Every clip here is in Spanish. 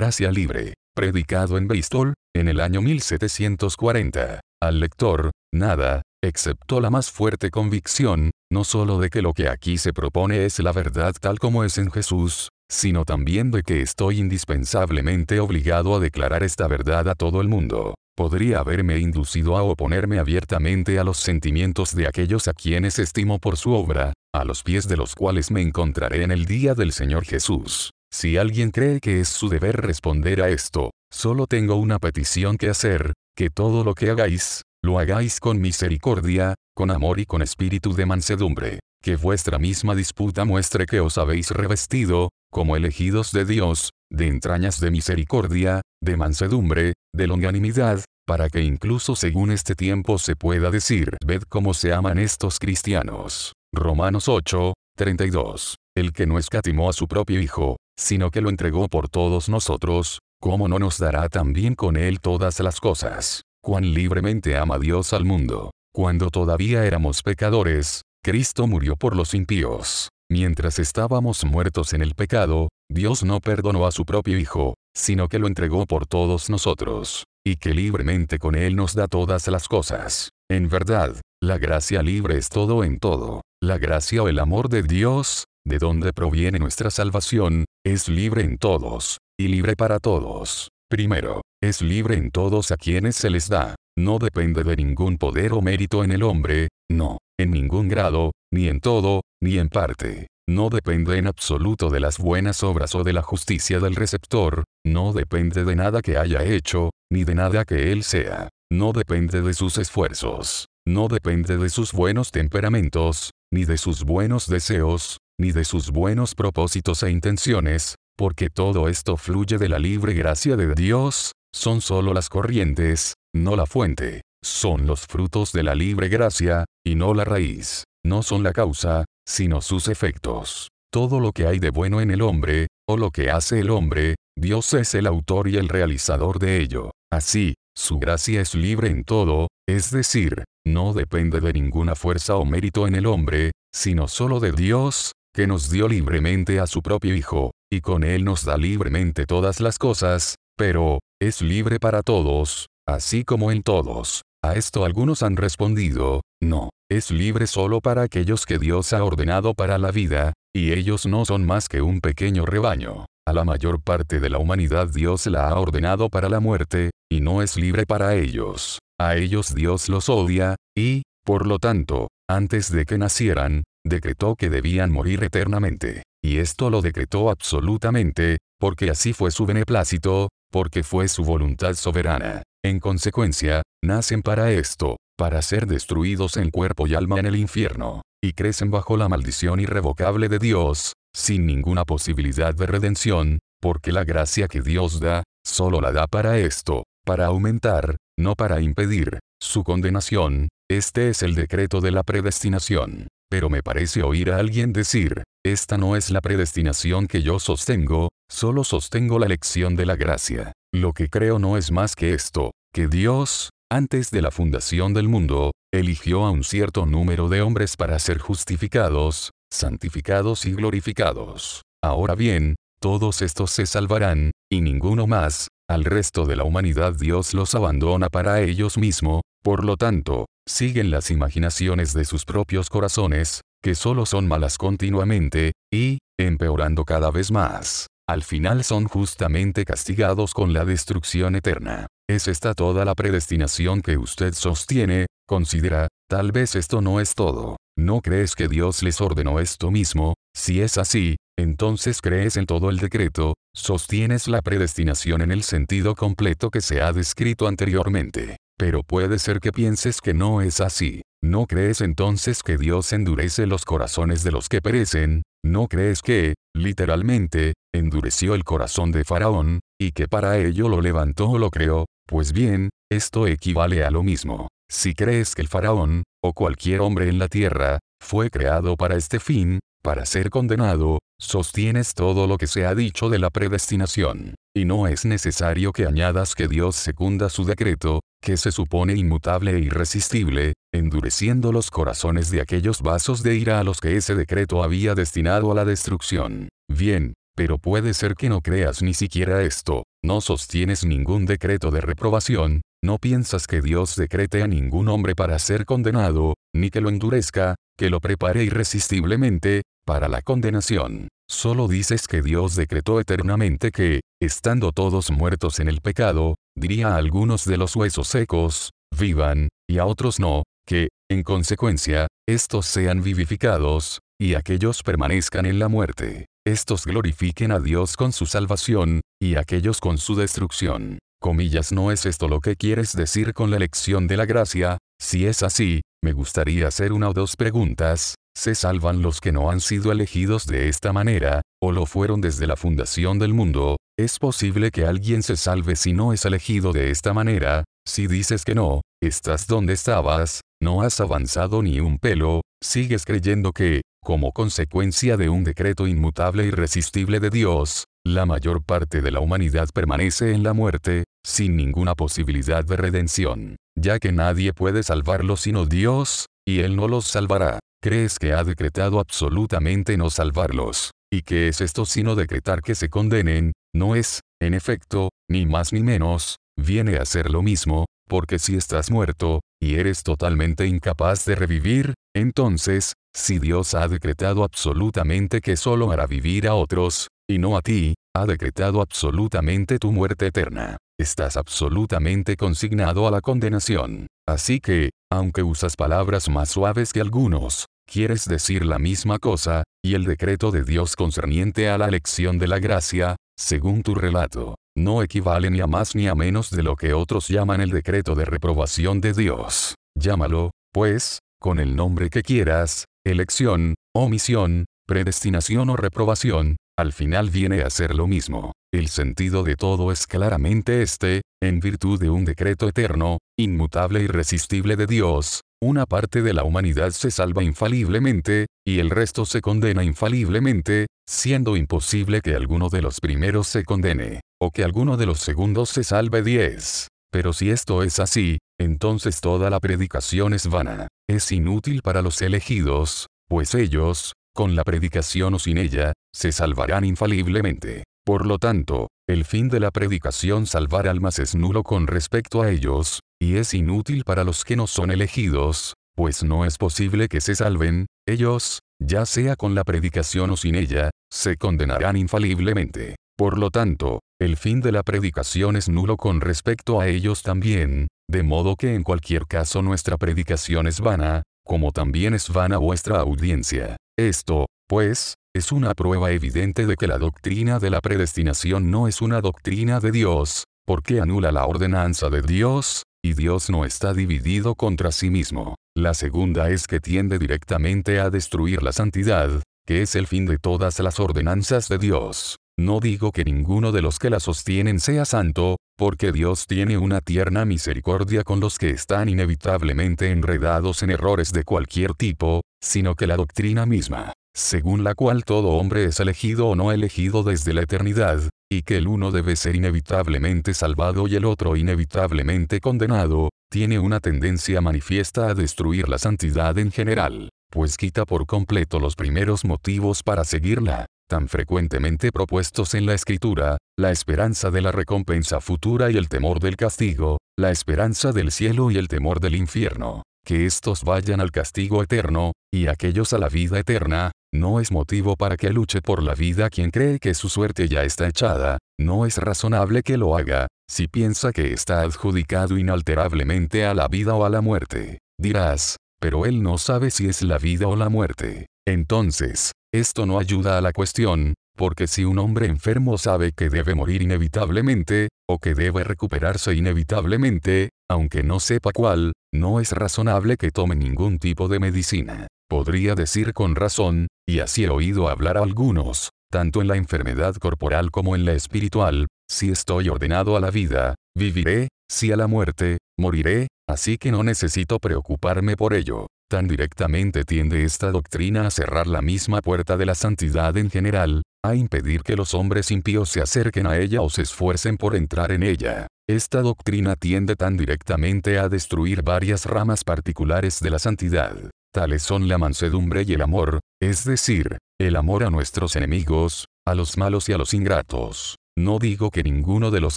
Gracia Libre, predicado en Bristol, en el año 1740. Al lector, nada, excepto la más fuerte convicción, no solo de que lo que aquí se propone es la verdad tal como es en Jesús, sino también de que estoy indispensablemente obligado a declarar esta verdad a todo el mundo. Podría haberme inducido a oponerme abiertamente a los sentimientos de aquellos a quienes estimo por su obra, a los pies de los cuales me encontraré en el día del Señor Jesús. Si alguien cree que es su deber responder a esto, solo tengo una petición que hacer, que todo lo que hagáis, lo hagáis con misericordia, con amor y con espíritu de mansedumbre, que vuestra misma disputa muestre que os habéis revestido, como elegidos de Dios, de entrañas de misericordia, de mansedumbre, de longanimidad, para que incluso según este tiempo se pueda decir, ved cómo se aman estos cristianos. Romanos 8, 32. El que no escatimó a su propio Hijo, sino que lo entregó por todos nosotros, ¿cómo no nos dará también con él todas las cosas? Cuán libremente ama Dios al mundo. Cuando todavía éramos pecadores, Cristo murió por los impíos. Mientras estábamos muertos en el pecado, Dios no perdonó a su propio Hijo, sino que lo entregó por todos nosotros, y que libremente con Él nos da todas las cosas. En verdad, la gracia libre es todo en todo. La gracia o el amor de Dios, de donde proviene nuestra salvación, es libre en todos, y libre para todos. Primero, es libre en todos a quienes se les da. No depende de ningún poder o mérito en el hombre, no en ningún grado, ni en todo, ni en parte. No depende en absoluto de las buenas obras o de la justicia del receptor, no depende de nada que haya hecho, ni de nada que él sea. No depende de sus esfuerzos. No depende de sus buenos temperamentos, ni de sus buenos deseos, ni de sus buenos propósitos e intenciones, porque todo esto fluye de la libre gracia de Dios, son solo las corrientes, no la fuente. Son los frutos de la libre gracia, y no la raíz. No son la causa, sino sus efectos. Todo lo que hay de bueno en el hombre, o lo que hace el hombre, Dios es el autor y el realizador de ello. Así, su gracia es libre en todo, es decir, no depende de ninguna fuerza o mérito en el hombre, sino solo de Dios, que nos dio libremente a su propio Hijo, y con él nos da libremente todas las cosas, pero, es libre para todos, así como en todos. A esto algunos han respondido, no, es libre solo para aquellos que Dios ha ordenado para la vida, y ellos no son más que un pequeño rebaño. A la mayor parte de la humanidad Dios la ha ordenado para la muerte, y no es libre para ellos. A ellos Dios los odia, y, por lo tanto, antes de que nacieran, decretó que debían morir eternamente. Y esto lo decretó absolutamente, porque así fue su beneplácito, porque fue su voluntad soberana. En consecuencia, nacen para esto, para ser destruidos en cuerpo y alma en el infierno, y crecen bajo la maldición irrevocable de Dios, sin ninguna posibilidad de redención, porque la gracia que Dios da, solo la da para esto, para aumentar, no para impedir, su condenación, este es el decreto de la predestinación. Pero me parece oír a alguien decir, esta no es la predestinación que yo sostengo, solo sostengo la lección de la gracia. Lo que creo no es más que esto, que Dios, antes de la fundación del mundo, eligió a un cierto número de hombres para ser justificados, santificados y glorificados. Ahora bien, todos estos se salvarán, y ninguno más, al resto de la humanidad Dios los abandona para ellos mismos, por lo tanto, siguen las imaginaciones de sus propios corazones, que solo son malas continuamente, y, empeorando cada vez más al final son justamente castigados con la destrucción eterna. ¿Es esta toda la predestinación que usted sostiene? Considera, tal vez esto no es todo. ¿No crees que Dios les ordenó esto mismo? Si es así, entonces crees en todo el decreto, sostienes la predestinación en el sentido completo que se ha descrito anteriormente. Pero puede ser que pienses que no es así. ¿No crees entonces que Dios endurece los corazones de los que perecen? ¿No crees que, literalmente, endureció el corazón de Faraón, y que para ello lo levantó o lo creó? Pues bien, esto equivale a lo mismo. Si crees que el Faraón, o cualquier hombre en la tierra, fue creado para este fin, para ser condenado, sostienes todo lo que se ha dicho de la predestinación. Y no es necesario que añadas que Dios secunda su decreto, que se supone inmutable e irresistible, endureciendo los corazones de aquellos vasos de ira a los que ese decreto había destinado a la destrucción. Bien, pero puede ser que no creas ni siquiera esto, no sostienes ningún decreto de reprobación, no piensas que Dios decrete a ningún hombre para ser condenado, ni que lo endurezca, que lo prepare irresistiblemente, para la condenación. Solo dices que Dios decretó eternamente que, estando todos muertos en el pecado, diría a algunos de los huesos secos, vivan, y a otros no, que, en consecuencia, estos sean vivificados, y aquellos permanezcan en la muerte. Estos glorifiquen a Dios con su salvación, y aquellos con su destrucción. Comillas, no es esto lo que quieres decir con la elección de la gracia, si es así, me gustaría hacer una o dos preguntas, ¿se salvan los que no han sido elegidos de esta manera, o lo fueron desde la fundación del mundo? ¿Es posible que alguien se salve si no es elegido de esta manera? Si dices que no, estás donde estabas, no has avanzado ni un pelo, sigues creyendo que, como consecuencia de un decreto inmutable e irresistible de Dios, la mayor parte de la humanidad permanece en la muerte, sin ninguna posibilidad de redención, ya que nadie puede salvarlos sino Dios, y Él no los salvará. ¿Crees que ha decretado absolutamente no salvarlos? ¿Y qué es esto sino decretar que se condenen? No es, en efecto, ni más ni menos, viene a ser lo mismo, porque si estás muerto, y eres totalmente incapaz de revivir, entonces, si Dios ha decretado absolutamente que solo hará vivir a otros, y no a ti, ha decretado absolutamente tu muerte eterna. Estás absolutamente consignado a la condenación. Así que, aunque usas palabras más suaves que algunos, quieres decir la misma cosa, y el decreto de Dios concerniente a la elección de la gracia, según tu relato, no equivale ni a más ni a menos de lo que otros llaman el decreto de reprobación de Dios. Llámalo, pues, con el nombre que quieras, elección, omisión, predestinación o reprobación, al final viene a ser lo mismo. El sentido de todo es claramente este, en virtud de un decreto eterno, inmutable e irresistible de Dios, una parte de la humanidad se salva infaliblemente, y el resto se condena infaliblemente, siendo imposible que alguno de los primeros se condene, o que alguno de los segundos se salve diez. Pero si esto es así, entonces toda la predicación es vana, es inútil para los elegidos, pues ellos, con la predicación o sin ella, se salvarán infaliblemente. Por lo tanto, el fin de la predicación salvar almas es nulo con respecto a ellos, y es inútil para los que no son elegidos, pues no es posible que se salven, ellos, ya sea con la predicación o sin ella, se condenarán infaliblemente. Por lo tanto, el fin de la predicación es nulo con respecto a ellos también, de modo que en cualquier caso nuestra predicación es vana, como también es vana vuestra audiencia. Esto, pues, es una prueba evidente de que la doctrina de la predestinación no es una doctrina de Dios, porque anula la ordenanza de Dios, y Dios no está dividido contra sí mismo. La segunda es que tiende directamente a destruir la santidad, que es el fin de todas las ordenanzas de Dios. No digo que ninguno de los que la sostienen sea santo, porque Dios tiene una tierna misericordia con los que están inevitablemente enredados en errores de cualquier tipo, sino que la doctrina misma, según la cual todo hombre es elegido o no elegido desde la eternidad, y que el uno debe ser inevitablemente salvado y el otro inevitablemente condenado, tiene una tendencia manifiesta a destruir la santidad en general, pues quita por completo los primeros motivos para seguirla, tan frecuentemente propuestos en la escritura, la esperanza de la recompensa futura y el temor del castigo, la esperanza del cielo y el temor del infierno que estos vayan al castigo eterno, y aquellos a la vida eterna, no es motivo para que luche por la vida quien cree que su suerte ya está echada, no es razonable que lo haga, si piensa que está adjudicado inalterablemente a la vida o a la muerte. Dirás, pero él no sabe si es la vida o la muerte. Entonces, esto no ayuda a la cuestión, porque si un hombre enfermo sabe que debe morir inevitablemente, o que debe recuperarse inevitablemente, aunque no sepa cuál, no es razonable que tome ningún tipo de medicina. Podría decir con razón, y así he oído hablar a algunos, tanto en la enfermedad corporal como en la espiritual, si estoy ordenado a la vida, viviré, si a la muerte, moriré, así que no necesito preocuparme por ello. Tan directamente tiende esta doctrina a cerrar la misma puerta de la santidad en general, a impedir que los hombres impíos se acerquen a ella o se esfuercen por entrar en ella. Esta doctrina tiende tan directamente a destruir varias ramas particulares de la santidad. Tales son la mansedumbre y el amor, es decir, el amor a nuestros enemigos, a los malos y a los ingratos. No digo que ninguno de los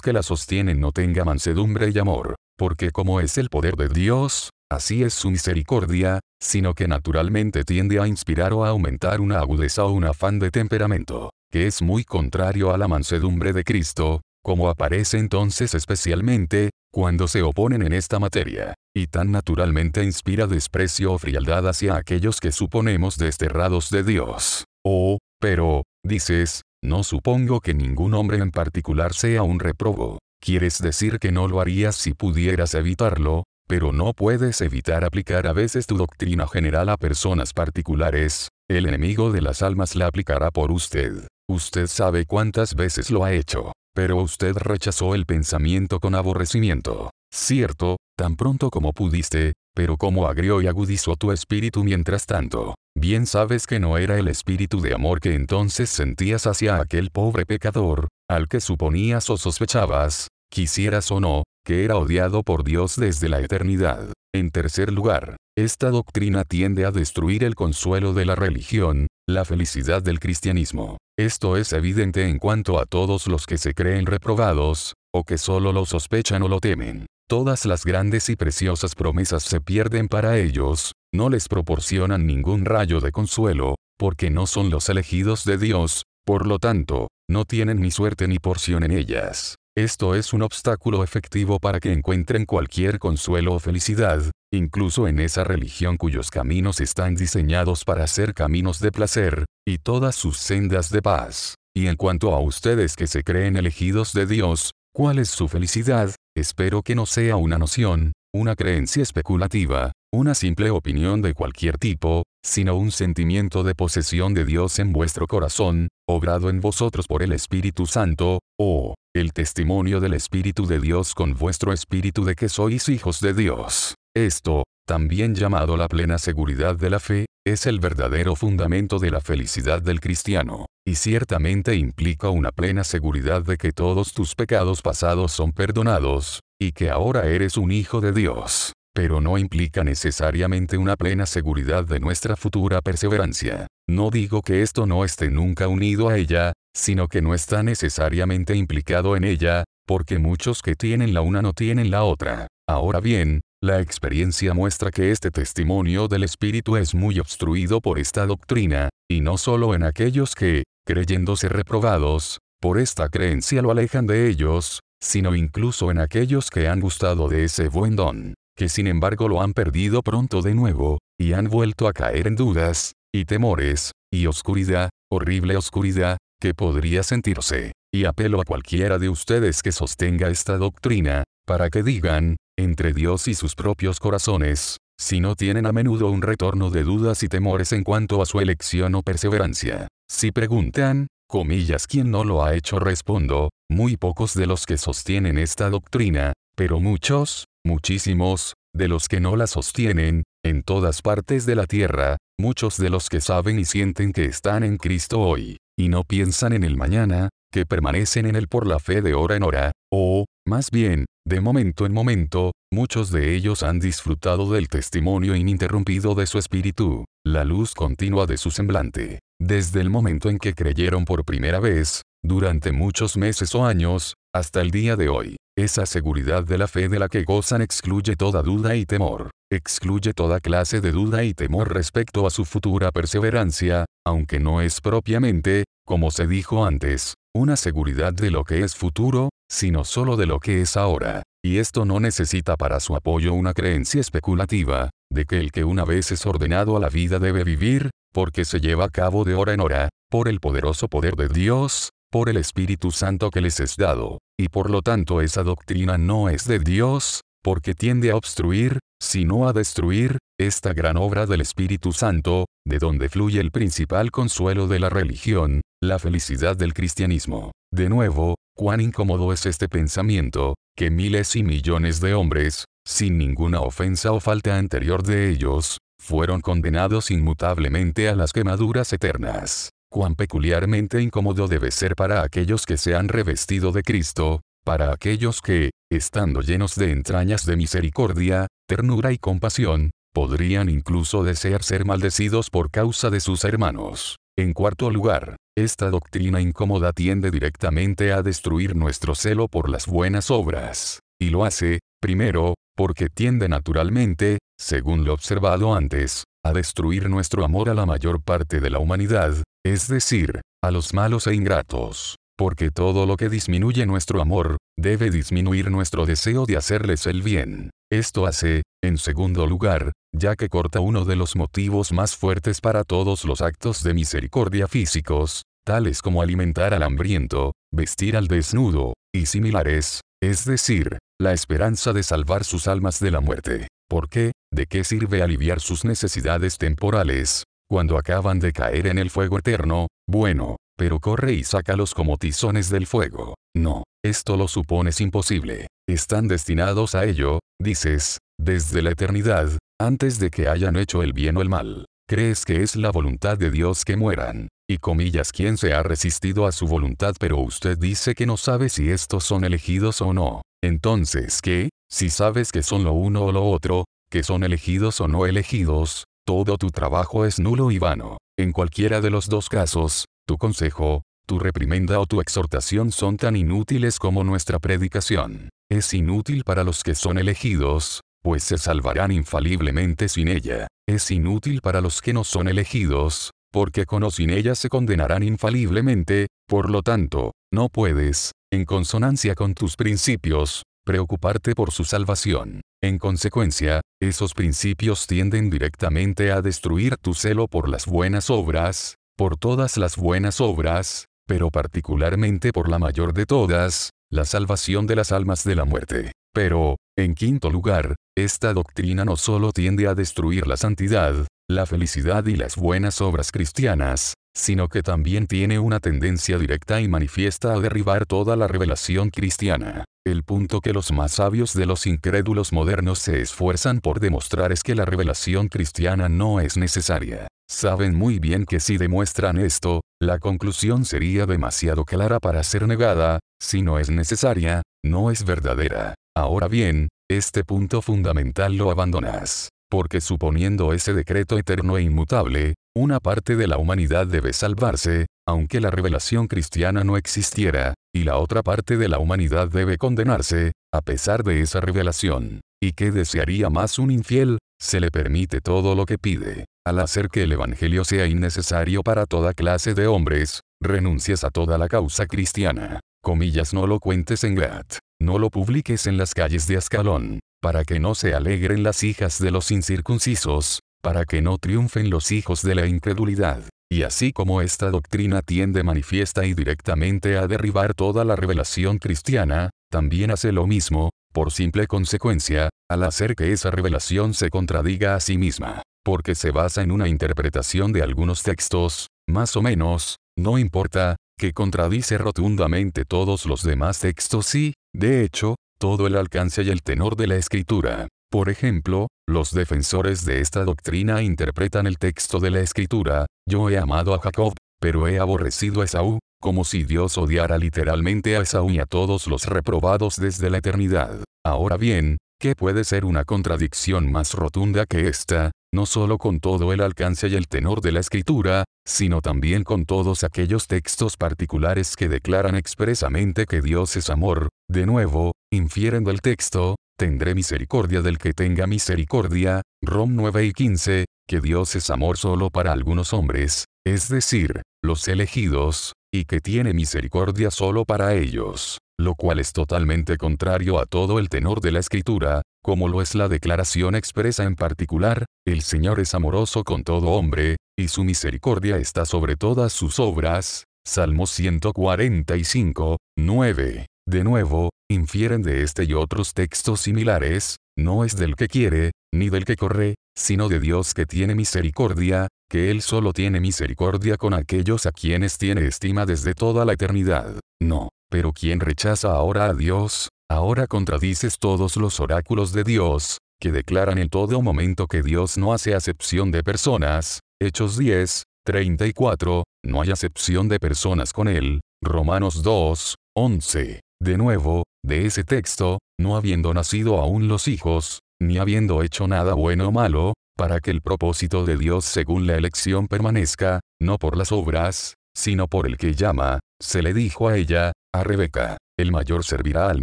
que la sostienen no tenga mansedumbre y amor, porque como es el poder de Dios, así es su misericordia, sino que naturalmente tiende a inspirar o a aumentar una agudeza o un afán de temperamento, que es muy contrario a la mansedumbre de Cristo, como aparece entonces especialmente, cuando se oponen en esta materia, y tan naturalmente inspira desprecio o frialdad hacia aquellos que suponemos desterrados de Dios. Oh, pero, dices, no supongo que ningún hombre en particular sea un reprobo. Quieres decir que no lo harías si pudieras evitarlo, pero no puedes evitar aplicar a veces tu doctrina general a personas particulares, el enemigo de las almas la aplicará por usted. Usted sabe cuántas veces lo ha hecho. Pero usted rechazó el pensamiento con aborrecimiento. Cierto, tan pronto como pudiste, pero como agrió y agudizó tu espíritu mientras tanto. Bien sabes que no era el espíritu de amor que entonces sentías hacia aquel pobre pecador, al que suponías o sospechabas, quisieras o no, que era odiado por Dios desde la eternidad. En tercer lugar, esta doctrina tiende a destruir el consuelo de la religión, la felicidad del cristianismo. Esto es evidente en cuanto a todos los que se creen reprobados, o que solo lo sospechan o lo temen. Todas las grandes y preciosas promesas se pierden para ellos, no les proporcionan ningún rayo de consuelo, porque no son los elegidos de Dios, por lo tanto, no tienen ni suerte ni porción en ellas. Esto es un obstáculo efectivo para que encuentren cualquier consuelo o felicidad, incluso en esa religión cuyos caminos están diseñados para ser caminos de placer, y todas sus sendas de paz. Y en cuanto a ustedes que se creen elegidos de Dios, ¿cuál es su felicidad? Espero que no sea una noción, una creencia especulativa, una simple opinión de cualquier tipo, sino un sentimiento de posesión de Dios en vuestro corazón, obrado en vosotros por el Espíritu Santo, o, el testimonio del Espíritu de Dios con vuestro espíritu de que sois hijos de Dios. Esto, también llamado la plena seguridad de la fe, es el verdadero fundamento de la felicidad del cristiano, y ciertamente implica una plena seguridad de que todos tus pecados pasados son perdonados, y que ahora eres un hijo de Dios pero no implica necesariamente una plena seguridad de nuestra futura perseverancia. No digo que esto no esté nunca unido a ella, sino que no está necesariamente implicado en ella, porque muchos que tienen la una no tienen la otra. Ahora bien, la experiencia muestra que este testimonio del Espíritu es muy obstruido por esta doctrina, y no solo en aquellos que, creyéndose reprobados, por esta creencia lo alejan de ellos, sino incluso en aquellos que han gustado de ese buen don que sin embargo lo han perdido pronto de nuevo, y han vuelto a caer en dudas, y temores, y oscuridad, horrible oscuridad, que podría sentirse, y apelo a cualquiera de ustedes que sostenga esta doctrina, para que digan, entre Dios y sus propios corazones, si no tienen a menudo un retorno de dudas y temores en cuanto a su elección o perseverancia. Si preguntan, comillas, ¿quién no lo ha hecho? Respondo, muy pocos de los que sostienen esta doctrina, pero muchos, muchísimos, de los que no la sostienen, en todas partes de la tierra, muchos de los que saben y sienten que están en Cristo hoy, y no piensan en el mañana, que permanecen en él por la fe de hora en hora, o, más bien, de momento en momento, muchos de ellos han disfrutado del testimonio ininterrumpido de su espíritu, la luz continua de su semblante. Desde el momento en que creyeron por primera vez, durante muchos meses o años, hasta el día de hoy. Esa seguridad de la fe de la que gozan excluye toda duda y temor, excluye toda clase de duda y temor respecto a su futura perseverancia, aunque no es propiamente, como se dijo antes, una seguridad de lo que es futuro, sino solo de lo que es ahora. Y esto no necesita para su apoyo una creencia especulativa, de que el que una vez es ordenado a la vida debe vivir, porque se lleva a cabo de hora en hora, por el poderoso poder de Dios, por el Espíritu Santo que les es dado, y por lo tanto esa doctrina no es de Dios, porque tiende a obstruir, sino a destruir, esta gran obra del Espíritu Santo, de donde fluye el principal consuelo de la religión, la felicidad del cristianismo. De nuevo, cuán incómodo es este pensamiento, que miles y millones de hombres, sin ninguna ofensa o falta anterior de ellos, fueron condenados inmutablemente a las quemaduras eternas cuán peculiarmente incómodo debe ser para aquellos que se han revestido de Cristo, para aquellos que, estando llenos de entrañas de misericordia, ternura y compasión, podrían incluso desear ser maldecidos por causa de sus hermanos. En cuarto lugar, esta doctrina incómoda tiende directamente a destruir nuestro celo por las buenas obras. Y lo hace, primero, porque tiende naturalmente, según lo observado antes, a destruir nuestro amor a la mayor parte de la humanidad, es decir, a los malos e ingratos. Porque todo lo que disminuye nuestro amor, debe disminuir nuestro deseo de hacerles el bien. Esto hace, en segundo lugar, ya que corta uno de los motivos más fuertes para todos los actos de misericordia físicos, tales como alimentar al hambriento, vestir al desnudo, y similares, es decir, la esperanza de salvar sus almas de la muerte. ¿Por qué? ¿De qué sirve aliviar sus necesidades temporales, cuando acaban de caer en el fuego eterno? Bueno, pero corre y sácalos como tizones del fuego. No, esto lo supones imposible. Están destinados a ello, dices, desde la eternidad, antes de que hayan hecho el bien o el mal. Crees que es la voluntad de Dios que mueran. Y comillas quien se ha resistido a su voluntad pero usted dice que no sabe si estos son elegidos o no. Entonces, ¿qué? Si sabes que son lo uno o lo otro, que son elegidos o no elegidos, todo tu trabajo es nulo y vano. En cualquiera de los dos casos, tu consejo, tu reprimenda o tu exhortación son tan inútiles como nuestra predicación. Es inútil para los que son elegidos, pues se salvarán infaliblemente sin ella. Es inútil para los que no son elegidos, porque con o sin ella se condenarán infaliblemente, por lo tanto, no puedes, en consonancia con tus principios, preocuparte por su salvación. En consecuencia, esos principios tienden directamente a destruir tu celo por las buenas obras, por todas las buenas obras, pero particularmente por la mayor de todas, la salvación de las almas de la muerte. Pero, en quinto lugar, esta doctrina no solo tiende a destruir la santidad, la felicidad y las buenas obras cristianas, sino que también tiene una tendencia directa y manifiesta a derribar toda la revelación cristiana. El punto que los más sabios de los incrédulos modernos se esfuerzan por demostrar es que la revelación cristiana no es necesaria. Saben muy bien que si demuestran esto, la conclusión sería demasiado clara para ser negada, si no es necesaria, no es verdadera. Ahora bien, este punto fundamental lo abandonas. Porque suponiendo ese decreto eterno e inmutable, una parte de la humanidad debe salvarse, aunque la revelación cristiana no existiera, y la otra parte de la humanidad debe condenarse, a pesar de esa revelación. ¿Y qué desearía más un infiel? Se le permite todo lo que pide. Al hacer que el Evangelio sea innecesario para toda clase de hombres, renuncias a toda la causa cristiana. Comillas no lo cuentes en Gat. No lo publiques en las calles de Ascalón, para que no se alegren las hijas de los incircuncisos, para que no triunfen los hijos de la incredulidad. Y así como esta doctrina tiende manifiesta y directamente a derribar toda la revelación cristiana, también hace lo mismo, por simple consecuencia, al hacer que esa revelación se contradiga a sí misma porque se basa en una interpretación de algunos textos, más o menos, no importa, que contradice rotundamente todos los demás textos y, de hecho, todo el alcance y el tenor de la escritura. Por ejemplo, los defensores de esta doctrina interpretan el texto de la escritura, yo he amado a Jacob, pero he aborrecido a Esaú, como si Dios odiara literalmente a Esaú y a todos los reprobados desde la eternidad. Ahora bien, ¿qué puede ser una contradicción más rotunda que esta? No solo con todo el alcance y el tenor de la escritura, sino también con todos aquellos textos particulares que declaran expresamente que Dios es amor, de nuevo, infieren del texto, tendré misericordia del que tenga misericordia, Rom 9 y 15, que Dios es amor solo para algunos hombres, es decir, los elegidos, y que tiene misericordia solo para ellos lo cual es totalmente contrario a todo el tenor de la escritura, como lo es la declaración expresa en particular, el Señor es amoroso con todo hombre, y su misericordia está sobre todas sus obras. Salmo 145, 9. De nuevo, infieren de este y otros textos similares, no es del que quiere, ni del que corre, sino de Dios que tiene misericordia, que Él solo tiene misericordia con aquellos a quienes tiene estima desde toda la eternidad. No. Pero quien rechaza ahora a Dios, ahora contradices todos los oráculos de Dios, que declaran en todo momento que Dios no hace acepción de personas, Hechos 10, 34, no hay acepción de personas con él, Romanos 2, 11. De nuevo, de ese texto, no habiendo nacido aún los hijos, ni habiendo hecho nada bueno o malo, para que el propósito de Dios según la elección permanezca, no por las obras, sino por el que llama, se le dijo a ella, a Rebeca, el mayor servirá al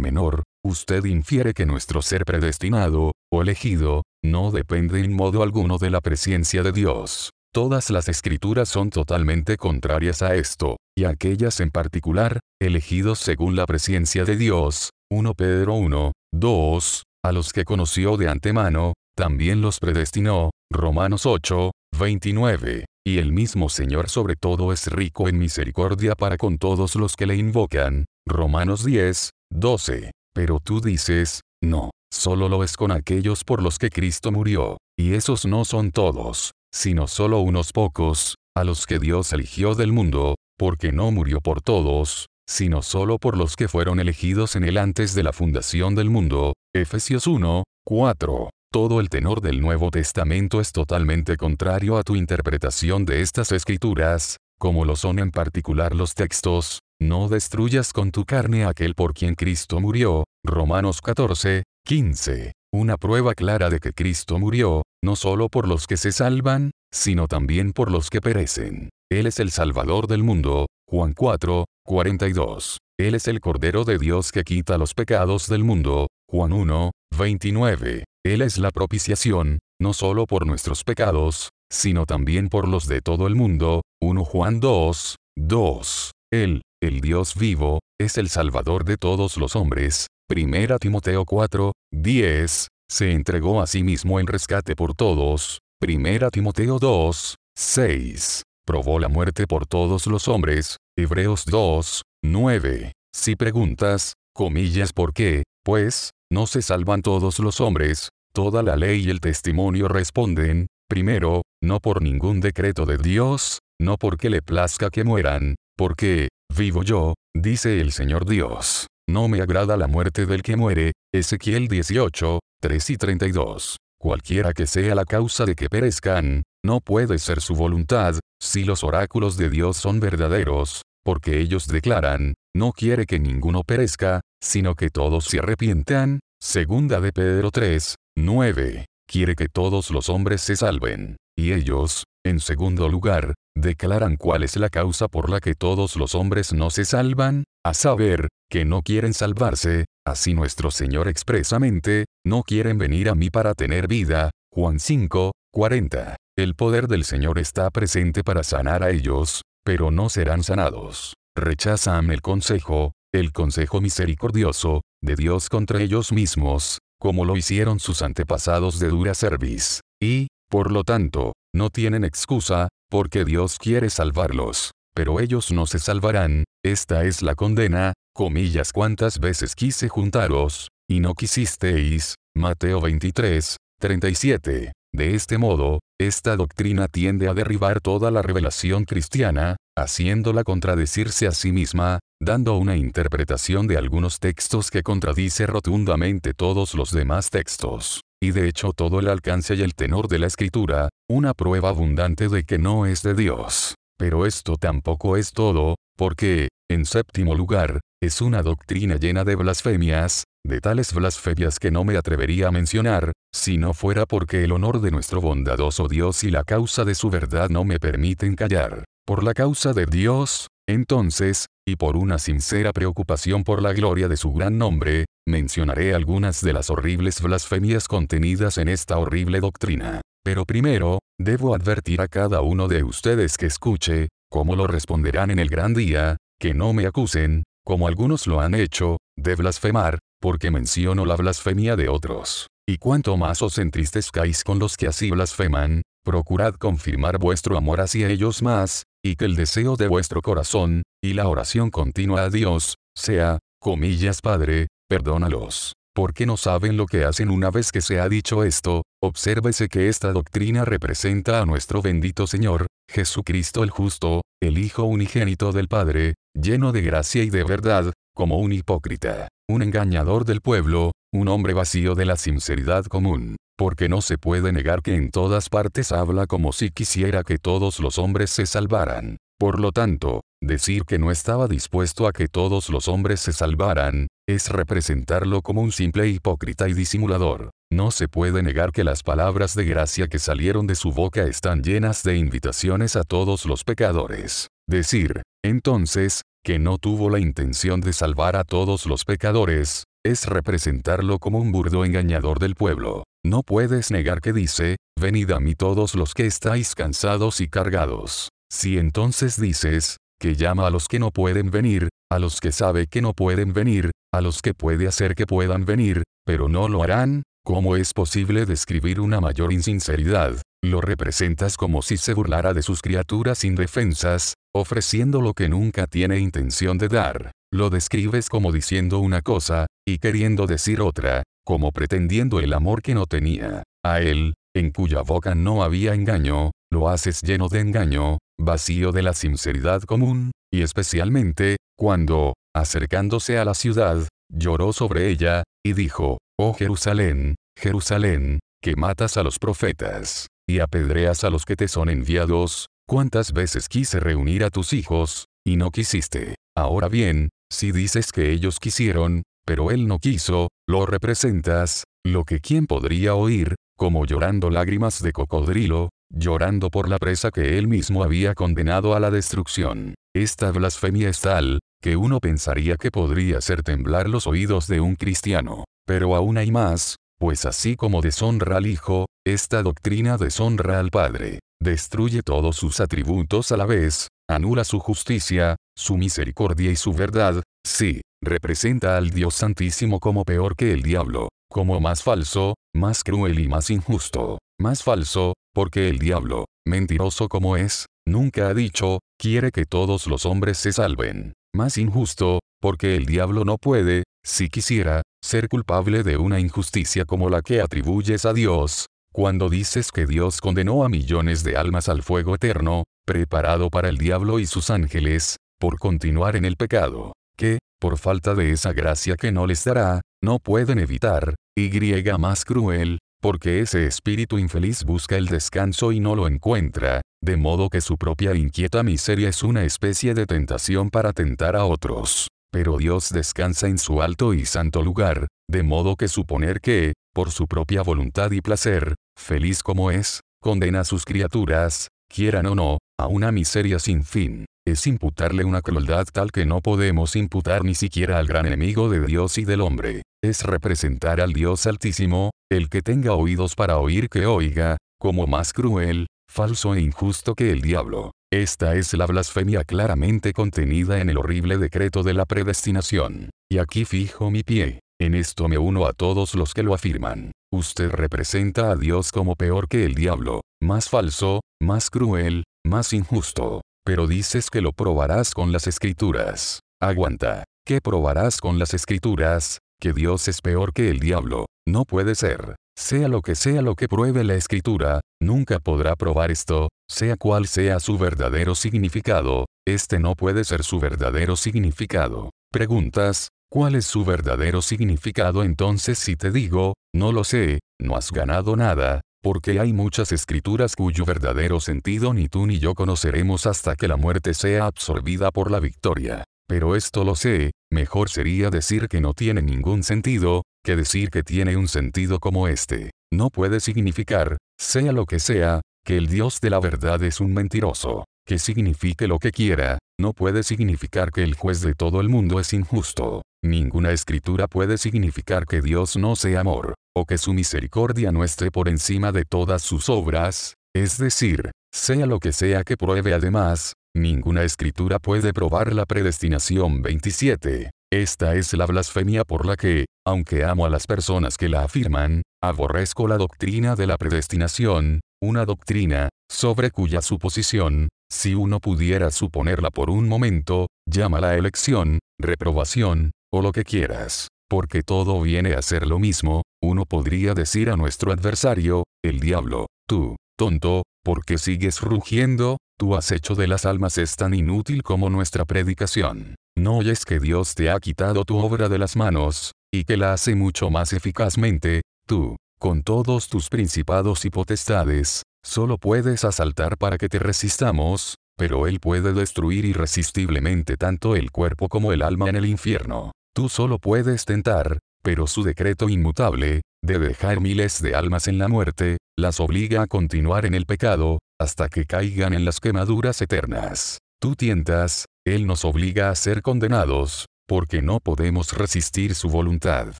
menor, usted infiere que nuestro ser predestinado, o elegido, no depende en modo alguno de la presencia de Dios. Todas las escrituras son totalmente contrarias a esto, y aquellas en particular, elegidos según la presencia de Dios, 1 Pedro 1, 2, a los que conoció de antemano, también los predestinó, Romanos 8, 29, y el mismo Señor sobre todo es rico en misericordia para con todos los que le invocan, Romanos 10, 12. Pero tú dices, no, solo lo es con aquellos por los que Cristo murió, y esos no son todos, sino solo unos pocos, a los que Dios eligió del mundo, porque no murió por todos, sino solo por los que fueron elegidos en él antes de la fundación del mundo. Efesios 1, 4. Todo el tenor del Nuevo Testamento es totalmente contrario a tu interpretación de estas escrituras, como lo son en particular los textos, no destruyas con tu carne aquel por quien Cristo murió, Romanos 14, 15. Una prueba clara de que Cristo murió, no solo por los que se salvan, sino también por los que perecen. Él es el Salvador del mundo, Juan 4, 42. Él es el Cordero de Dios que quita los pecados del mundo, Juan 1, 29. Él es la propiciación, no solo por nuestros pecados, sino también por los de todo el mundo, 1 Juan 2, 2. Él, el Dios vivo, es el Salvador de todos los hombres, 1 Timoteo 4, 10, se entregó a sí mismo en rescate por todos, 1 Timoteo 2, 6, probó la muerte por todos los hombres, Hebreos 2, 9. Si preguntas, comillas, ¿por qué? Pues, no se salvan todos los hombres, toda la ley y el testimonio responden, primero, no por ningún decreto de Dios, no porque le plazca que mueran, porque, vivo yo, dice el Señor Dios. No me agrada la muerte del que muere. Ezequiel 18, 3 y 32. Cualquiera que sea la causa de que perezcan, no puede ser su voluntad, si los oráculos de Dios son verdaderos, porque ellos declaran, no quiere que ninguno perezca, sino que todos se arrepientan. Segunda de Pedro 3, 9. Quiere que todos los hombres se salven. Y ellos, en segundo lugar, declaran cuál es la causa por la que todos los hombres no se salvan, a saber, que no quieren salvarse, así nuestro Señor expresamente, no quieren venir a mí para tener vida. Juan 5, 40. El poder del Señor está presente para sanar a ellos, pero no serán sanados. Rechazan el consejo, el consejo misericordioso, de Dios contra ellos mismos, como lo hicieron sus antepasados de dura cerviz. Y, por lo tanto, no tienen excusa, porque Dios quiere salvarlos. Pero ellos no se salvarán, esta es la condena, comillas cuántas veces quise juntaros, y no quisisteis. Mateo 23, 37. De este modo, esta doctrina tiende a derribar toda la revelación cristiana, haciéndola contradecirse a sí misma, dando una interpretación de algunos textos que contradice rotundamente todos los demás textos y de hecho todo el alcance y el tenor de la escritura, una prueba abundante de que no es de Dios. Pero esto tampoco es todo, porque, en séptimo lugar, es una doctrina llena de blasfemias, de tales blasfemias que no me atrevería a mencionar, si no fuera porque el honor de nuestro bondadoso Dios y la causa de su verdad no me permiten callar. Por la causa de Dios, entonces, y por una sincera preocupación por la gloria de su gran nombre, mencionaré algunas de las horribles blasfemias contenidas en esta horrible doctrina. Pero primero, debo advertir a cada uno de ustedes que escuche, cómo lo responderán en el gran día, que no me acusen, como algunos lo han hecho, de blasfemar, porque menciono la blasfemia de otros. Y cuanto más os entristezcáis con los que así blasfeman, procurad confirmar vuestro amor hacia ellos más, y que el deseo de vuestro corazón, y la oración continua a Dios, sea, comillas Padre, perdónalos. Porque no saben lo que hacen una vez que se ha dicho esto, obsérvese que esta doctrina representa a nuestro bendito Señor, Jesucristo el justo, el Hijo unigénito del Padre, lleno de gracia y de verdad, como un hipócrita, un engañador del pueblo, un hombre vacío de la sinceridad común, porque no se puede negar que en todas partes habla como si quisiera que todos los hombres se salvaran. Por lo tanto, decir que no estaba dispuesto a que todos los hombres se salvaran, es representarlo como un simple hipócrita y disimulador. No se puede negar que las palabras de gracia que salieron de su boca están llenas de invitaciones a todos los pecadores. Decir, entonces, que no tuvo la intención de salvar a todos los pecadores, es representarlo como un burdo engañador del pueblo. No puedes negar que dice, venid a mí todos los que estáis cansados y cargados. Si entonces dices, que llama a los que no pueden venir, a los que sabe que no pueden venir, a los que puede hacer que puedan venir, pero no lo harán, ¿cómo es posible describir una mayor insinceridad? Lo representas como si se burlara de sus criaturas indefensas, ofreciendo lo que nunca tiene intención de dar. Lo describes como diciendo una cosa, y queriendo decir otra, como pretendiendo el amor que no tenía. A él, en cuya boca no había engaño, lo haces lleno de engaño, vacío de la sinceridad común, y especialmente, cuando, acercándose a la ciudad, lloró sobre ella, y dijo, Oh Jerusalén, Jerusalén, que matas a los profetas, y apedreas a los que te son enviados, cuántas veces quise reunir a tus hijos, y no quisiste. Ahora bien, si dices que ellos quisieron, pero él no quiso, lo representas, lo que quien podría oír, como llorando lágrimas de cocodrilo, llorando por la presa que él mismo había condenado a la destrucción. Esta blasfemia es tal, que uno pensaría que podría hacer temblar los oídos de un cristiano. Pero aún hay más, pues así como deshonra al Hijo, esta doctrina deshonra al Padre, destruye todos sus atributos a la vez, anula su justicia, su misericordia y su verdad, sí, representa al Dios Santísimo como peor que el diablo, como más falso, más cruel y más injusto. Más falso, porque el diablo, mentiroso como es, nunca ha dicho, quiere que todos los hombres se salven. Más injusto, porque el diablo no puede, si quisiera, ser culpable de una injusticia como la que atribuyes a Dios, cuando dices que Dios condenó a millones de almas al fuego eterno, preparado para el diablo y sus ángeles, por continuar en el pecado, que, por falta de esa gracia que no les dará, no pueden evitar, y más cruel, porque ese espíritu infeliz busca el descanso y no lo encuentra, de modo que su propia inquieta miseria es una especie de tentación para tentar a otros. Pero Dios descansa en su alto y santo lugar, de modo que suponer que, por su propia voluntad y placer, feliz como es, condena a sus criaturas, quieran o no, a una miseria sin fin es imputarle una crueldad tal que no podemos imputar ni siquiera al gran enemigo de Dios y del hombre. Es representar al Dios Altísimo, el que tenga oídos para oír que oiga, como más cruel, falso e injusto que el diablo. Esta es la blasfemia claramente contenida en el horrible decreto de la predestinación. Y aquí fijo mi pie. En esto me uno a todos los que lo afirman. Usted representa a Dios como peor que el diablo, más falso, más cruel, más injusto. Pero dices que lo probarás con las escrituras. Aguanta. ¿Qué probarás con las escrituras? Que Dios es peor que el diablo. No puede ser. Sea lo que sea lo que pruebe la escritura, nunca podrá probar esto, sea cual sea su verdadero significado, este no puede ser su verdadero significado. Preguntas, ¿cuál es su verdadero significado entonces si te digo, no lo sé, no has ganado nada, porque hay muchas escrituras cuyo verdadero sentido ni tú ni yo conoceremos hasta que la muerte sea absorbida por la victoria. Pero esto lo sé, mejor sería decir que no tiene ningún sentido, que decir que tiene un sentido como este. No puede significar, sea lo que sea, que el Dios de la verdad es un mentiroso. Que signifique lo que quiera, no puede significar que el juez de todo el mundo es injusto. Ninguna escritura puede significar que Dios no sea amor o que su misericordia no esté por encima de todas sus obras, es decir, sea lo que sea que pruebe además, ninguna escritura puede probar la predestinación 27. Esta es la blasfemia por la que, aunque amo a las personas que la afirman, aborrezco la doctrina de la predestinación, una doctrina, sobre cuya suposición, si uno pudiera suponerla por un momento, llama la elección, reprobación, o lo que quieras porque todo viene a ser lo mismo, uno podría decir a nuestro adversario, el diablo, tú, tonto, ¿por qué sigues rugiendo? Tu acecho de las almas es tan inútil como nuestra predicación. ¿No oyes que Dios te ha quitado tu obra de las manos, y que la hace mucho más eficazmente? Tú, con todos tus principados y potestades, solo puedes asaltar para que te resistamos, pero él puede destruir irresistiblemente tanto el cuerpo como el alma en el infierno. Tú solo puedes tentar, pero su decreto inmutable, de dejar miles de almas en la muerte, las obliga a continuar en el pecado, hasta que caigan en las quemaduras eternas. Tú tientas, Él nos obliga a ser condenados, porque no podemos resistir su voluntad.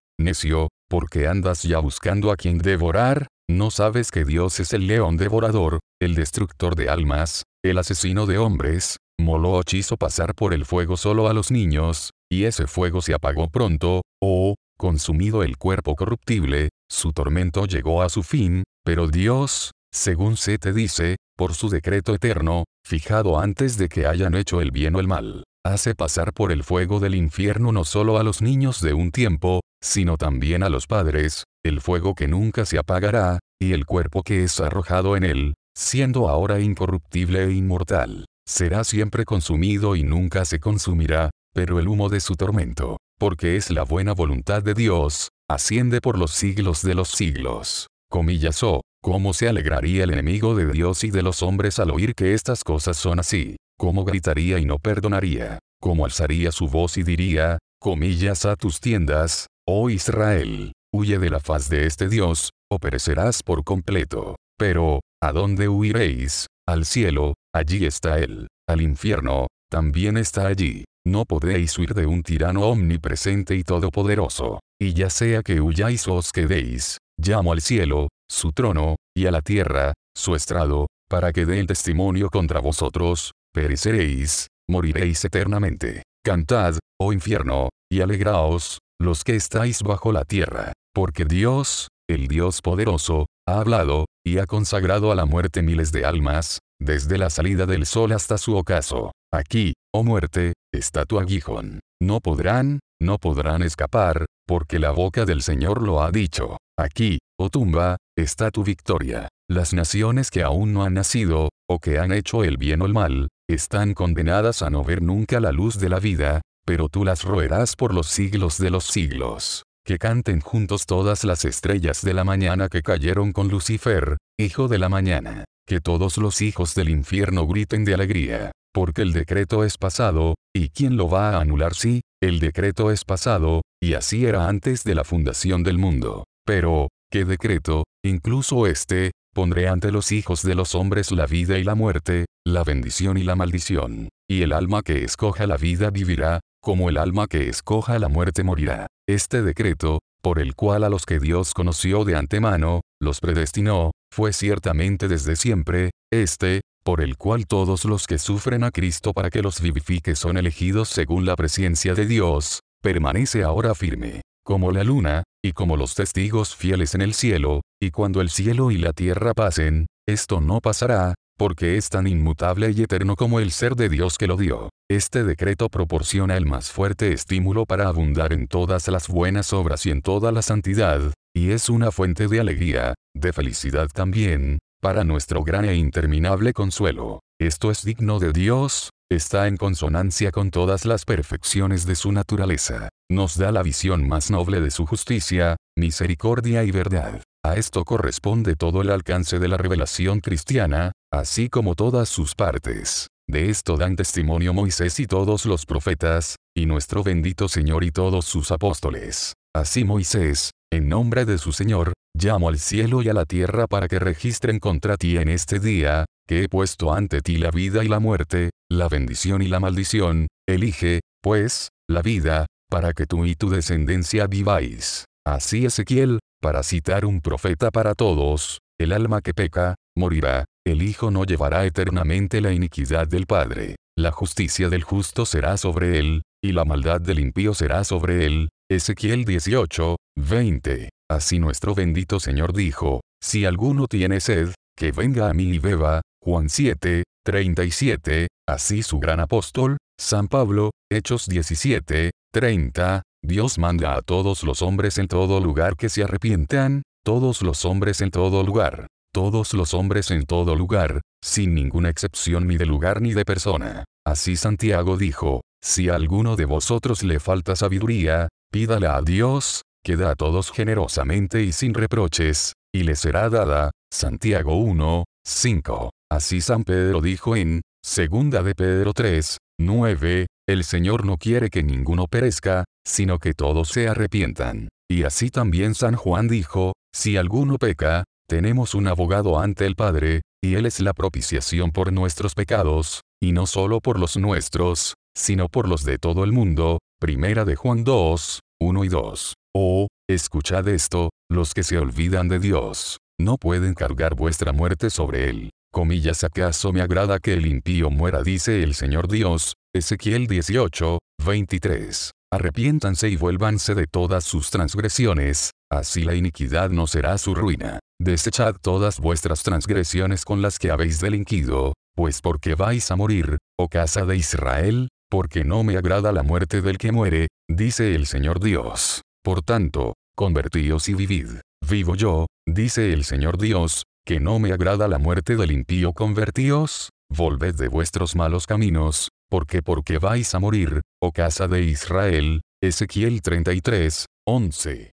Necio, porque andas ya buscando a quien devorar, no sabes que Dios es el león devorador, el destructor de almas, el asesino de hombres, Moloch quiso pasar por el fuego solo a los niños, y ese fuego se apagó pronto, oh, consumido el cuerpo corruptible, su tormento llegó a su fin, pero Dios, según se te dice, por su decreto eterno, fijado antes de que hayan hecho el bien o el mal, hace pasar por el fuego del infierno no solo a los niños de un tiempo, sino también a los padres, el fuego que nunca se apagará, y el cuerpo que es arrojado en él, siendo ahora incorruptible e inmortal, será siempre consumido y nunca se consumirá, pero el humo de su tormento, porque es la buena voluntad de Dios, asciende por los siglos de los siglos. Comillas oh, ¿cómo se alegraría el enemigo de Dios y de los hombres al oír que estas cosas son así? ¿Cómo gritaría y no perdonaría? ¿Cómo alzaría su voz y diría, comillas a tus tiendas, oh Israel, huye de la faz de este Dios, o perecerás por completo? Pero, ¿a dónde huiréis? Al cielo, allí está Él, al infierno, también está allí. No podéis huir de un tirano omnipresente y todopoderoso. Y ya sea que huyáis o os quedéis, llamo al cielo, su trono, y a la tierra, su estrado, para que dé el testimonio contra vosotros, pereceréis, moriréis eternamente. Cantad, oh infierno, y alegraos, los que estáis bajo la tierra, porque Dios, el Dios poderoso, ha hablado, y ha consagrado a la muerte miles de almas, desde la salida del sol hasta su ocaso. Aquí, oh muerte, está tu aguijón. No podrán, no podrán escapar, porque la boca del Señor lo ha dicho. Aquí, oh tumba, está tu victoria. Las naciones que aún no han nacido, o que han hecho el bien o el mal, están condenadas a no ver nunca la luz de la vida, pero tú las roerás por los siglos de los siglos. Que canten juntos todas las estrellas de la mañana que cayeron con Lucifer, hijo de la mañana. Que todos los hijos del infierno griten de alegría. Porque el decreto es pasado, ¿y quién lo va a anular si? el decreto es pasado, y así era antes de la fundación del mundo. Pero, ¿qué decreto? Incluso este, pondré ante los hijos de los hombres la vida y la muerte, la bendición y la maldición. Y el alma que escoja la vida vivirá, como el alma que escoja la muerte morirá. Este decreto, por el cual a los que Dios conoció de antemano, los predestinó, fue ciertamente desde siempre, este, por el cual todos los que sufren a Cristo para que los vivifique son elegidos según la presencia de Dios, permanece ahora firme, como la luna, y como los testigos fieles en el cielo, y cuando el cielo y la tierra pasen, esto no pasará, porque es tan inmutable y eterno como el ser de Dios que lo dio. Este decreto proporciona el más fuerte estímulo para abundar en todas las buenas obras y en toda la santidad, y es una fuente de alegría, de felicidad también, para nuestro gran e interminable consuelo. Esto es digno de Dios, está en consonancia con todas las perfecciones de su naturaleza, nos da la visión más noble de su justicia, misericordia y verdad. A esto corresponde todo el alcance de la revelación cristiana, así como todas sus partes. De esto dan testimonio Moisés y todos los profetas, y nuestro bendito Señor y todos sus apóstoles. Así Moisés, en nombre de su Señor, llamo al cielo y a la tierra para que registren contra ti en este día, que he puesto ante ti la vida y la muerte, la bendición y la maldición, elige, pues, la vida, para que tú y tu descendencia viváis. Así Ezequiel, para citar un profeta para todos, el alma que peca, morirá, el Hijo no llevará eternamente la iniquidad del Padre, la justicia del justo será sobre él, y la maldad del impío será sobre él. Ezequiel 18, 20. Así nuestro bendito Señor dijo, si alguno tiene sed, que venga a mí y beba. Juan 7, 37. Así su gran apóstol, San Pablo, Hechos 17, 30. Dios manda a todos los hombres en todo lugar que se arrepientan, todos los hombres en todo lugar, todos los hombres en todo lugar, sin ninguna excepción ni de lugar ni de persona. Así Santiago dijo, si a alguno de vosotros le falta sabiduría, pídala a Dios, que da a todos generosamente y sin reproches, y le será dada. Santiago 1, 5. Así San Pedro dijo en Segunda de Pedro 3, 9, el Señor no quiere que ninguno perezca, sino que todos se arrepientan. Y así también San Juan dijo, si alguno peca, tenemos un abogado ante el Padre, y Él es la propiciación por nuestros pecados, y no solo por los nuestros, sino por los de todo el mundo. Primera de Juan 2, 1 y 2. Oh, escuchad esto, los que se olvidan de Dios, no pueden cargar vuestra muerte sobre Él. Comillas acaso me agrada que el impío muera dice el Señor Dios, Ezequiel 18, 23. Arrepiéntanse y vuélvanse de todas sus transgresiones, así la iniquidad no será su ruina. Desechad todas vuestras transgresiones con las que habéis delinquido, pues porque vais a morir, oh casa de Israel, porque no me agrada la muerte del que muere, dice el Señor Dios. Por tanto, convertíos y vivid. Vivo yo, dice el Señor Dios, que no me agrada la muerte del impío convertíos, volved de vuestros malos caminos, porque porque vais a morir, oh casa de Israel. Ezequiel 33, 11.